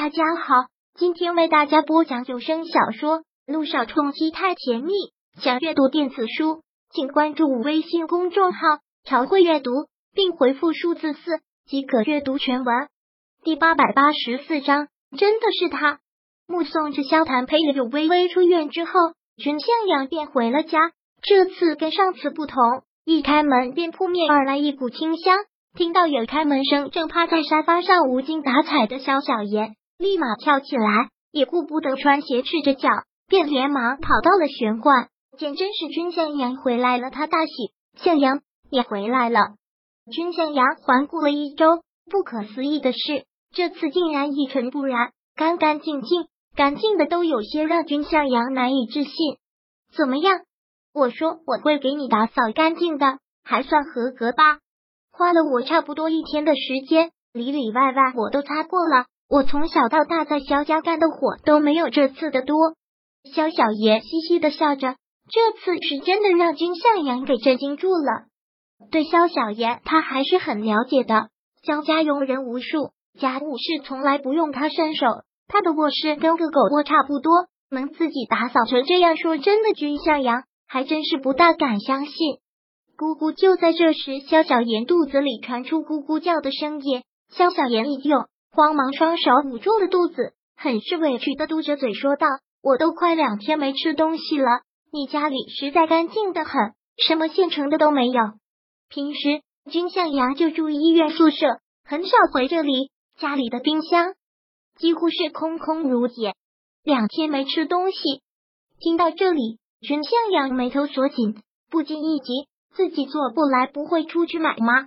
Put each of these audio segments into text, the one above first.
大家好，今天为大家播讲有声小说《路上冲击太甜蜜》。想阅读电子书，请关注微信公众号“朝会阅读”，并回复数字四即可阅读全文。第八百八十四章，真的是他。目送着萧谈陪柳微微出院之后，陈向阳便回了家。这次跟上次不同，一开门便扑面而来一股清香。听到有开门声，正趴在沙发上无精打采的萧小言立马跳起来，也顾不得穿鞋赤着脚，便连忙跑到了玄关。见真是君向阳回来了，他大喜。向阳也回来了。君向阳环顾了一周，不可思议的是，这次竟然一尘不染，干干净净。干净的都有些让君向阳难以置信。怎么样？我说我会给你打扫干净的，还算合格吧？花了我差不多一天的时间，里里外外我都擦过了。我从小到大在萧家干的活都没有这次的多。萧小爷嘻嘻的笑着，这次是真的让君向阳给震惊住了。对萧小爷，他还是很了解的。萧家佣人无数，家务事从来不用他伸手。他的卧室跟个狗窝差不多，能自己打扫成这样，说真的，君向阳还真是不大敢相信。咕咕！就在这时，萧小言肚子里传出咕咕叫的声音。萧小言一用，慌忙双手捂住了肚子，很是委屈的嘟着嘴说道：“我都快两天没吃东西了，你家里实在干净的很，什么现成的都没有。平时君向阳就住医院宿舍，很少回这里，家里的冰箱。”几乎是空空如也，两天没吃东西。听到这里，君向阳眉头锁紧，不禁一急：自己做不来，不会出去买吗？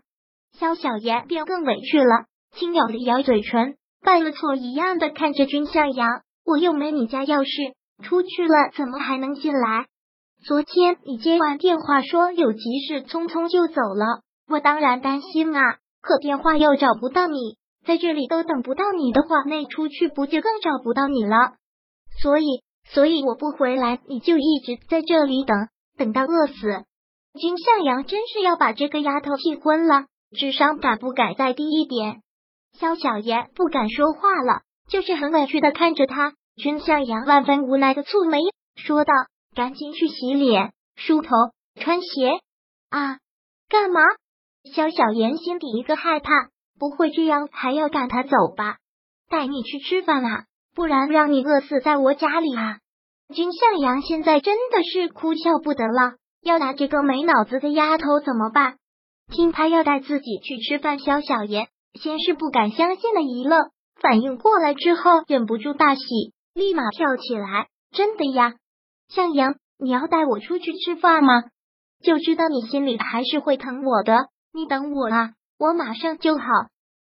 萧小言便更委屈了，轻咬了咬嘴唇，犯了错一样的看着君向阳：“我又没你家钥匙，出去了怎么还能进来？昨天你接完电话说有急事，匆匆就走了，我当然担心啊。可电话又找不到你。”在这里都等不到你的话，那出去不就更找不到你了？所以，所以我不回来，你就一直在这里等，等到饿死。君向阳真是要把这个丫头气昏了，智商敢不敢再低一点？萧小言不敢说话了，就是很委屈的看着他。君向阳万分无奈的蹙眉，说道：“赶紧去洗脸、梳头、穿鞋啊！干嘛？”萧小言心底一个害怕。不会这样还要赶他走吧？带你去吃饭啊，不然让你饿死在我家里啊！君向阳现在真的是哭笑不得了，要拿这个没脑子的丫头怎么办？听他要带自己去吃饭，萧小言先是不敢相信的一愣，反应过来之后忍不住大喜，立马跳起来：“真的呀，向阳，你要带我出去吃饭吗？就知道你心里还是会疼我的，你等我啊，我马上就好。”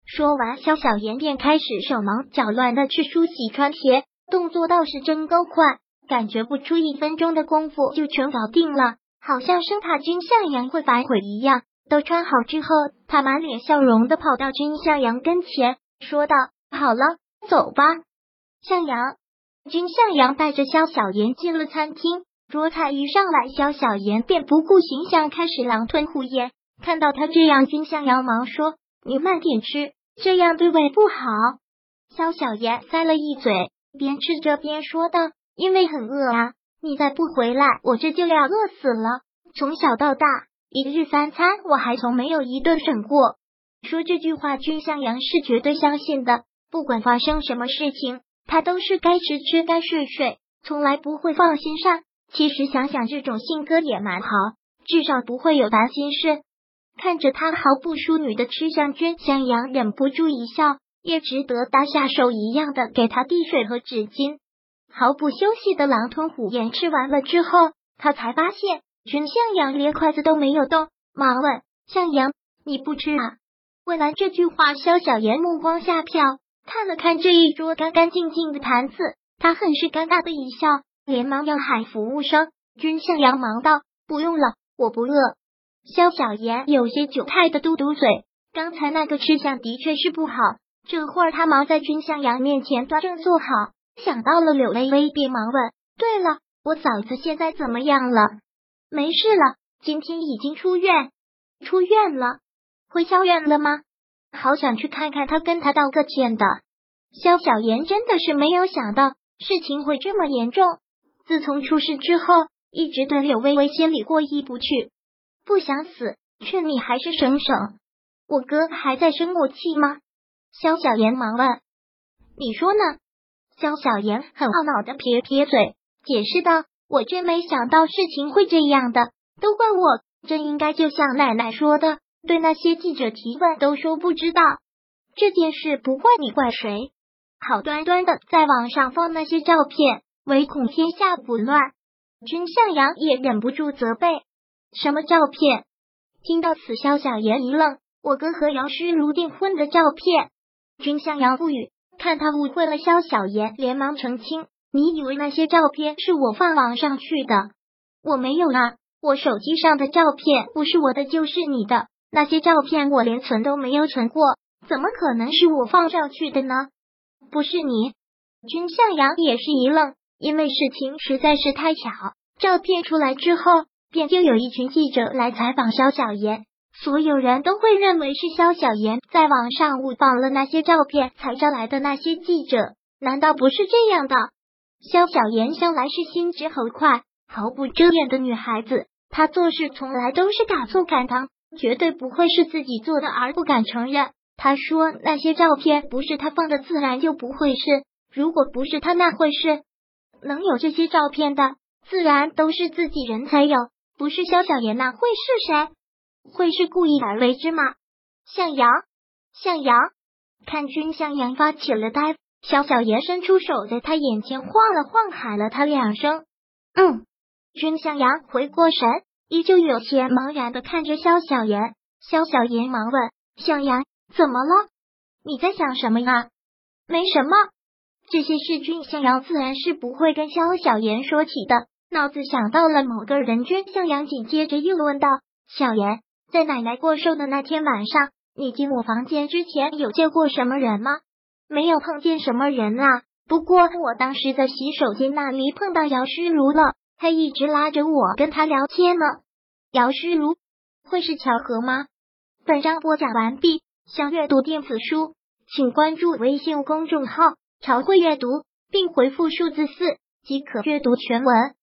说完，肖小言便开始手忙脚乱的去梳洗穿鞋，动作倒是真够快，感觉不出一分钟的功夫就全搞定了，好像生怕君向阳会反悔一样。都穿好之后，他满脸笑容的跑到君向阳跟前，说道：“好了，走吧。”向阳，君向阳带着萧小妍进了餐厅，桌菜一上来，萧小妍便不顾形象开始狼吞虎咽。看到他这样，君向阳忙说：“你慢点吃。”这样对胃不好。萧小妍塞了一嘴，边吃着边说道：“因为很饿啊，你再不回来，我这就要饿死了。从小到大，一日三餐我还从没有一顿省过。”说这句话，君向阳是绝对相信的。不管发生什么事情，他都是该吃吃，该睡睡，从来不会放心上。其实想想，这种性格也蛮好，至少不会有烦心事。看着他毫不淑女的吃相，君向阳忍不住一笑，也值得搭下手一样的给他递水和纸巾，毫不休息的狼吞虎咽吃完了之后，他才发现君向阳连筷子都没有动，忙问向阳你不吃啊？问完这句话，萧小言目光下瞟，看了看这一桌干干净净的盘子，他很是尴尬的一笑，连忙要喊服务生。君向阳忙道不用了，我不饿。萧小言有些窘态的嘟嘟嘴，刚才那个吃相的确是不好。这会儿他忙在君向阳面前端正坐好，想到了柳微微，便忙问：“对了，我嫂子现在怎么样了？没事了，今天已经出院，出院了，回校院了吗？好想去看看他，跟他道个歉的。”肖小妍真的是没有想到事情会这么严重。自从出事之后，一直对柳微微心里过意不去，不想死，劝你还是省省。我哥还在生我气吗？肖小妍忙问。你说呢？肖小妍很懊恼的撇撇嘴，解释道：“我真没想到事情会这样的，都怪我，真应该就像奶奶说的，对那些记者提问都说不知道。这件事不怪你，怪谁？好端端的在网上放那些照片。”唯恐天下不乱，君向阳也忍不住责备：“什么照片？”听到此，萧小言一愣：“我哥和姚诗如订婚的照片。”君向阳不语，看他误会了萧小言，连忙澄清：“你以为那些照片是我放网上去的？我没有啊，我手机上的照片不是我的就是你的，那些照片我连存都没有存过，怎么可能是我放上去的呢？不是你。”君向阳也是一愣。因为事情实在是太巧，照片出来之后，便就有一群记者来采访肖小妍，所有人都会认为是肖小妍在网上误放了那些照片才招来的那些记者，难道不是这样的？肖小妍向来是心直口快、毫不遮掩的女孩子，她做事从来都是敢做敢当，绝对不会是自己做的而不敢承认。她说那些照片不是她放的，自然就不会是；如果不是她，那会是。能有这些照片的，自然都是自己人才有，不是肖小妍那会是谁？会是故意而为之吗？向阳，向阳，看君向阳发起了呆，肖小妍伸出手在他眼前晃了晃，喊了他两声。嗯，君向阳回过神，依旧有些茫然的看着肖小妍。肖小妍忙问向阳怎么了？你在想什么呀？没什么。这些事，君向阳自然是不会跟萧小言说起的。脑子想到了某个人，君向阳紧接着又问道：“小言，在奶奶过寿的那天晚上，你进我房间之前有见过什么人吗？”“没有碰见什么人啊，不过我当时在洗手间那里碰到姚诗如了，他一直拉着我跟他聊天呢。”“姚诗如会是巧合吗？”本章播讲完毕。想阅读电子书，请关注微信公众号。朝会阅读，并回复数字四即可阅读全文。